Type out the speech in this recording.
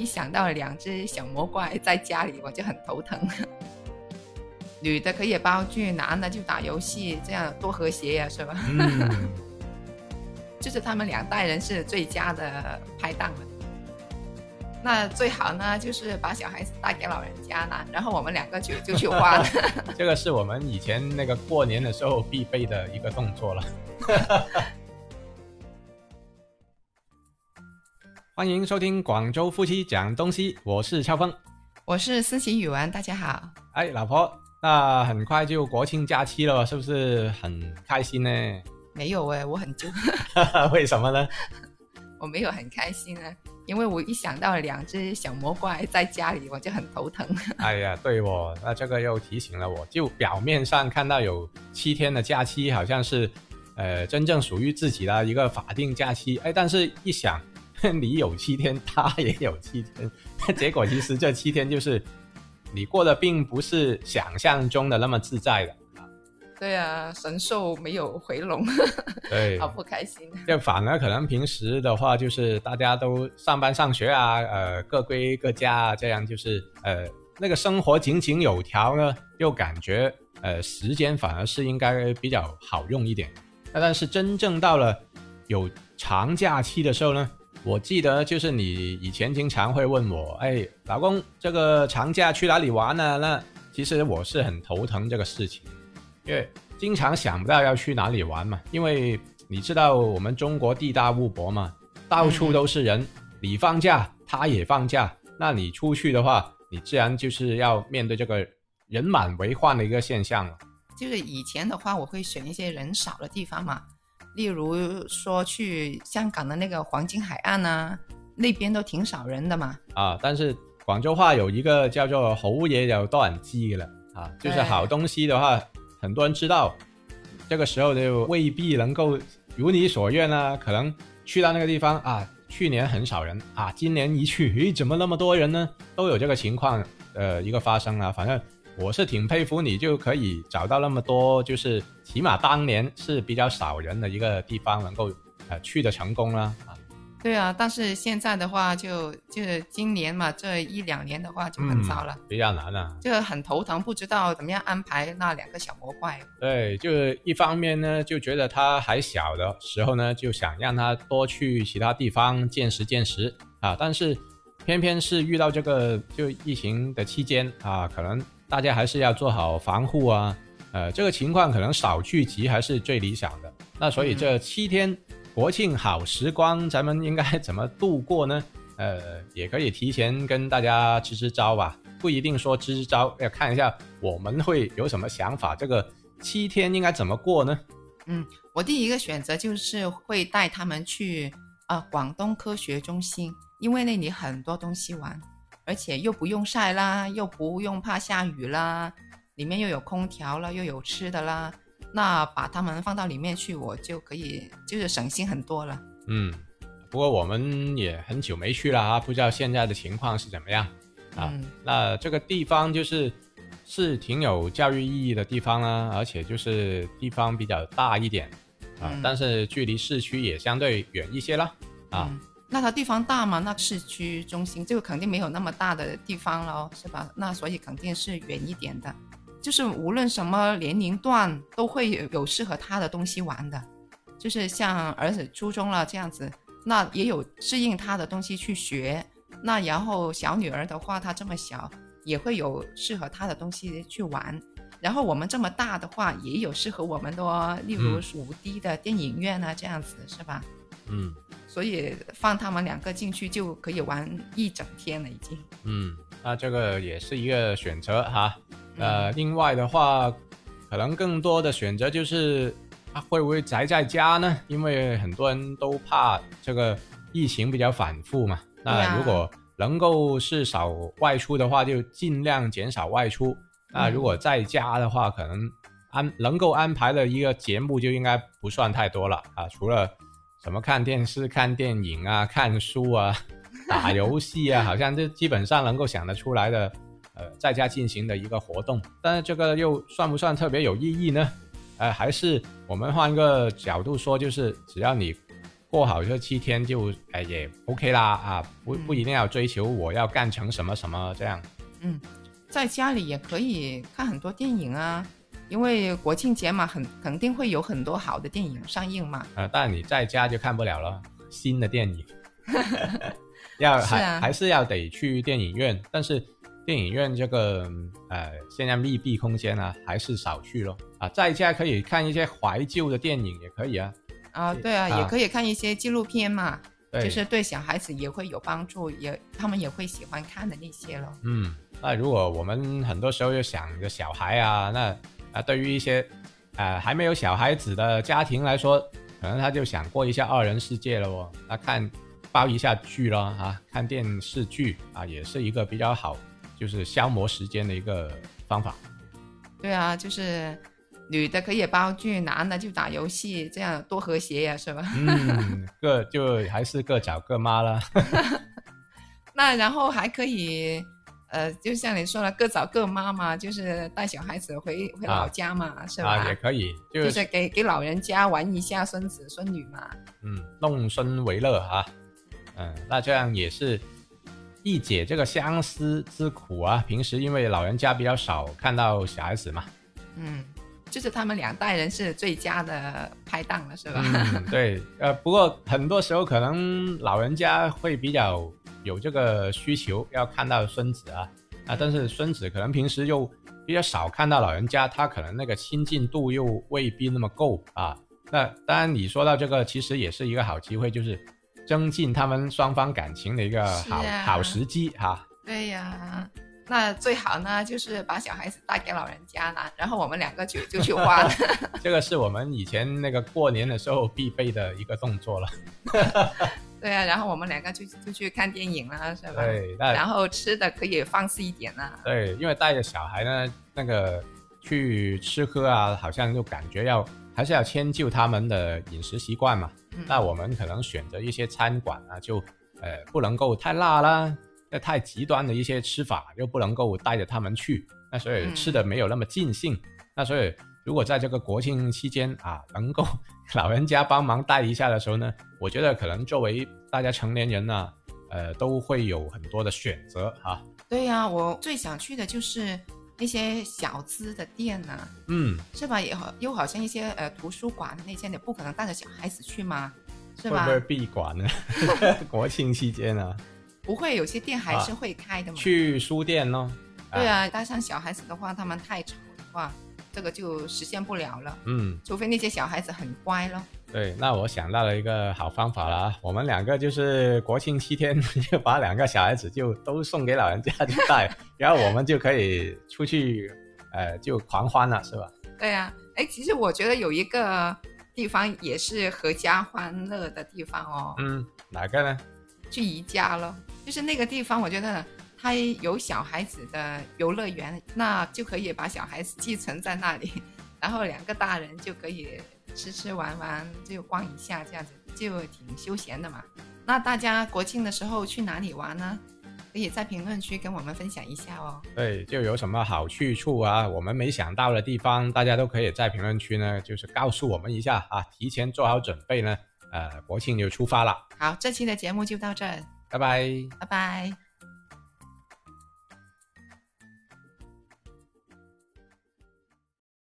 一想到两只小魔怪在家里，我就很头疼。女的可以包剧，男的就打游戏，这样多和谐呀，是吧？嗯，就是他们两代人是最佳的拍档了。那最好呢，就是把小孩子带给老人家呢，然后我们两个就就去花。这个是我们以前那个过年的时候必备的一个动作了。欢迎收听广州夫妻讲东西，我是超峰，我是思琪语文，大家好。哎，老婆，那很快就国庆假期了，是不是很开心呢？没有哎，我很就，为什么呢？我没有很开心啊，因为我一想到两只小魔怪在家里，我就很头疼。哎呀，对哦，那这个又提醒了我，就表面上看到有七天的假期，好像是呃真正属于自己的一个法定假期，哎，但是一想。你有七天，他也有七天，结果其实这七天就是你过得，并不是想象中的那么自在的。对啊，神兽没有回笼，对，好不开心。就反而可能平时的话，就是大家都上班上学啊，呃，各归各家啊，这样就是呃那个生活井井有条呢，又感觉呃时间反而是应该比较好用一点。那但是真正到了有长假期的时候呢？我记得就是你以前经常会问我，哎，老公，这个长假去哪里玩呢？那其实我是很头疼这个事情，因为经常想不到要去哪里玩嘛。因为你知道我们中国地大物博嘛，到处都是人，你放假他也放假，那你出去的话，你自然就是要面对这个人满为患的一个现象了。就是以前的话，我会选一些人少的地方嘛。例如说去香港的那个黄金海岸啊，那边都挺少人的嘛。啊，但是广州话有一个叫做“侯爷有断机”了啊，就是好东西的话，很多人知道，这个时候就未必能够如你所愿啊。可能去到那个地方啊，去年很少人啊，今年一去，咦，怎么那么多人呢？都有这个情况，呃，一个发生啊，反正。我是挺佩服你，就可以找到那么多，就是起码当年是比较少人的一个地方，能够呃去的成功了啊。对啊，但是现在的话，就就是今年嘛，这一两年的话就很糟了，比较难啊，就很头疼，不知道怎么样安排那两个小魔怪。对，就是一方面呢，就觉得他还小的时候呢，就想让他多去其他地方见识见识啊，但是偏偏是遇到这个就疫情的期间啊，可能。大家还是要做好防护啊，呃，这个情况可能少聚集还是最理想的。那所以这七天国庆好时光，咱们应该怎么度过呢？呃，也可以提前跟大家支支招吧，不一定说支支招，要看一下我们会有什么想法。这个七天应该怎么过呢？嗯，我第一个选择就是会带他们去啊广东科学中心，因为那里很多东西玩。而且又不用晒啦，又不用怕下雨啦，里面又有空调了，又有吃的啦，那把它们放到里面去，我就可以就是省心很多了。嗯，不过我们也很久没去了啊，不知道现在的情况是怎么样啊？那这个地方就是是挺有教育意义的地方啊，而且就是地方比较大一点啊，但是距离市区也相对远一些啦啊。那它地方大吗？那市区中心就肯定没有那么大的地方了，是吧？那所以肯定是远一点的。就是无论什么年龄段都会有有适合他的东西玩的。就是像儿子初中了这样子，那也有适应他的东西去学。那然后小女儿的话，她这么小，也会有适合她的东西去玩。然后我们这么大的话，也有适合我们的，哦例如五 D 的电影院啊，这样子是吧？嗯。所以放他们两个进去就可以玩一整天了，已经。嗯，那这个也是一个选择哈。呃，另外的话，可能更多的选择就是他会不会宅在家呢？因为很多人都怕这个疫情比较反复嘛。那如果能够是少外出的话，就尽量减少外出。那如果在家的话，可能安能够安排的一个节目就应该不算太多了啊，除了。什么看电视、看电影啊、看书啊、打游戏啊，好像就基本上能够想得出来的，呃，在家进行的一个活动。但是这个又算不算特别有意义呢？呃，还是我们换个角度说，就是只要你过好这七天就哎也 OK 啦啊，不不一定要追求我要干成什么什么这样。嗯，在家里也可以看很多电影啊，因为国庆节嘛，很肯定会有很多好的电影上映嘛。呃，但你在家就看不了了，新的电影，要还、啊还是要得去电影院，但是电影院这个呃现在密闭空间啊，还是少去咯。啊，在家可以看一些怀旧的电影也可以啊，啊，对啊，啊也可以看一些纪录片嘛，就是对小孩子也会有帮助，也他们也会喜欢看的那些咯。嗯，那如果我们很多时候就想着小孩啊，那啊对于一些呃还没有小孩子的家庭来说，可能他就想过一下二人世界了哦。那看煲一下剧咯啊，看电视剧啊，也是一个比较好，就是消磨时间的一个方法。对啊，就是女的可以煲剧，男的就打游戏，这样多和谐呀，是吧？嗯，各就还是各找各妈了。那然后还可以，呃，就像你说了，各找各妈嘛，就是带小孩子回回老家嘛，是吧？啊，也可以，就就是给给老人家玩一下孙子孙女嘛。嗯，弄孙为乐啊，嗯，那这样也是一解这个相思之苦啊。平时因为老人家比较少看到小孩子嘛，嗯，就是他们两代人是最佳的拍档了，是吧？嗯，对，呃，不过很多时候可能老人家会比较有这个需求，要看到孙子啊，啊，但是孙子可能平时又比较少看到老人家，他可能那个亲近度又未必那么够啊。那当然，你说到这个，其实也是一个好机会，就是增进他们双方感情的一个好、啊好时机哈、对呀。那最好呢，就是把小孩子带给老人家呢，然后我们两个就就去花了。这个是我们以前那个过年的时候必备的一个动作了。对啊，然后我们两个就就去看电影啦，是吧？对，那然后吃的可以放肆一点啦。对，因为带着小孩呢，那个去吃喝啊，好像就感觉要还是要迁就他们的饮食习惯嘛。嗯那我们可能选择一些餐馆啊，就呃不能够太辣啦，那太极端的一些吃法又不能够带着他们去，那所以嗯吃的没有那么尽兴。那所以如果在这个国庆期间啊，能够 老人家帮忙带一下的时候呢，我觉得可能作为大家成年人呢、呃都会有很多的选择哈、对呀、我最想去的就是那些小资的店呐、嗯，是吧？也好，又好像一些呃图书馆那些，你不可能带着小孩子去嘛，是吧？会不会闭馆呢？国庆期间呢，不会，有些店还是会开的嘛。去书店咯。对，啊，带上小孩子的话，他们太吵的话，这个就实现不了了。嗯，除非那些小孩子很乖咯。对，那我想到了一个好方法了啊，我们两个就是国庆七天就把两个小孩子就都送给老人家去带，然后我们就可以出去，呃，就狂欢了，是吧？对啊，哎，其实我觉得有一个地方也是合家欢乐的地方哦，嗯，哪个呢？去宜家咯，就是那个地方，我觉得它有小孩子的游乐园，那就可以把小孩子寄存在那里，然后两个大人就可以吃吃玩玩，就逛一下，这样子就挺休闲的嘛。那大家国庆的时候去哪里玩呢？可以在评论区跟我们分享一下哦。对，就有什么好去处啊，我们没想到的地方，大家都可以在评论区呢，就是告诉我们一下啊，提前做好准备呢，呃，国庆就出发了，好，这期的节目就到这儿，拜拜。拜拜。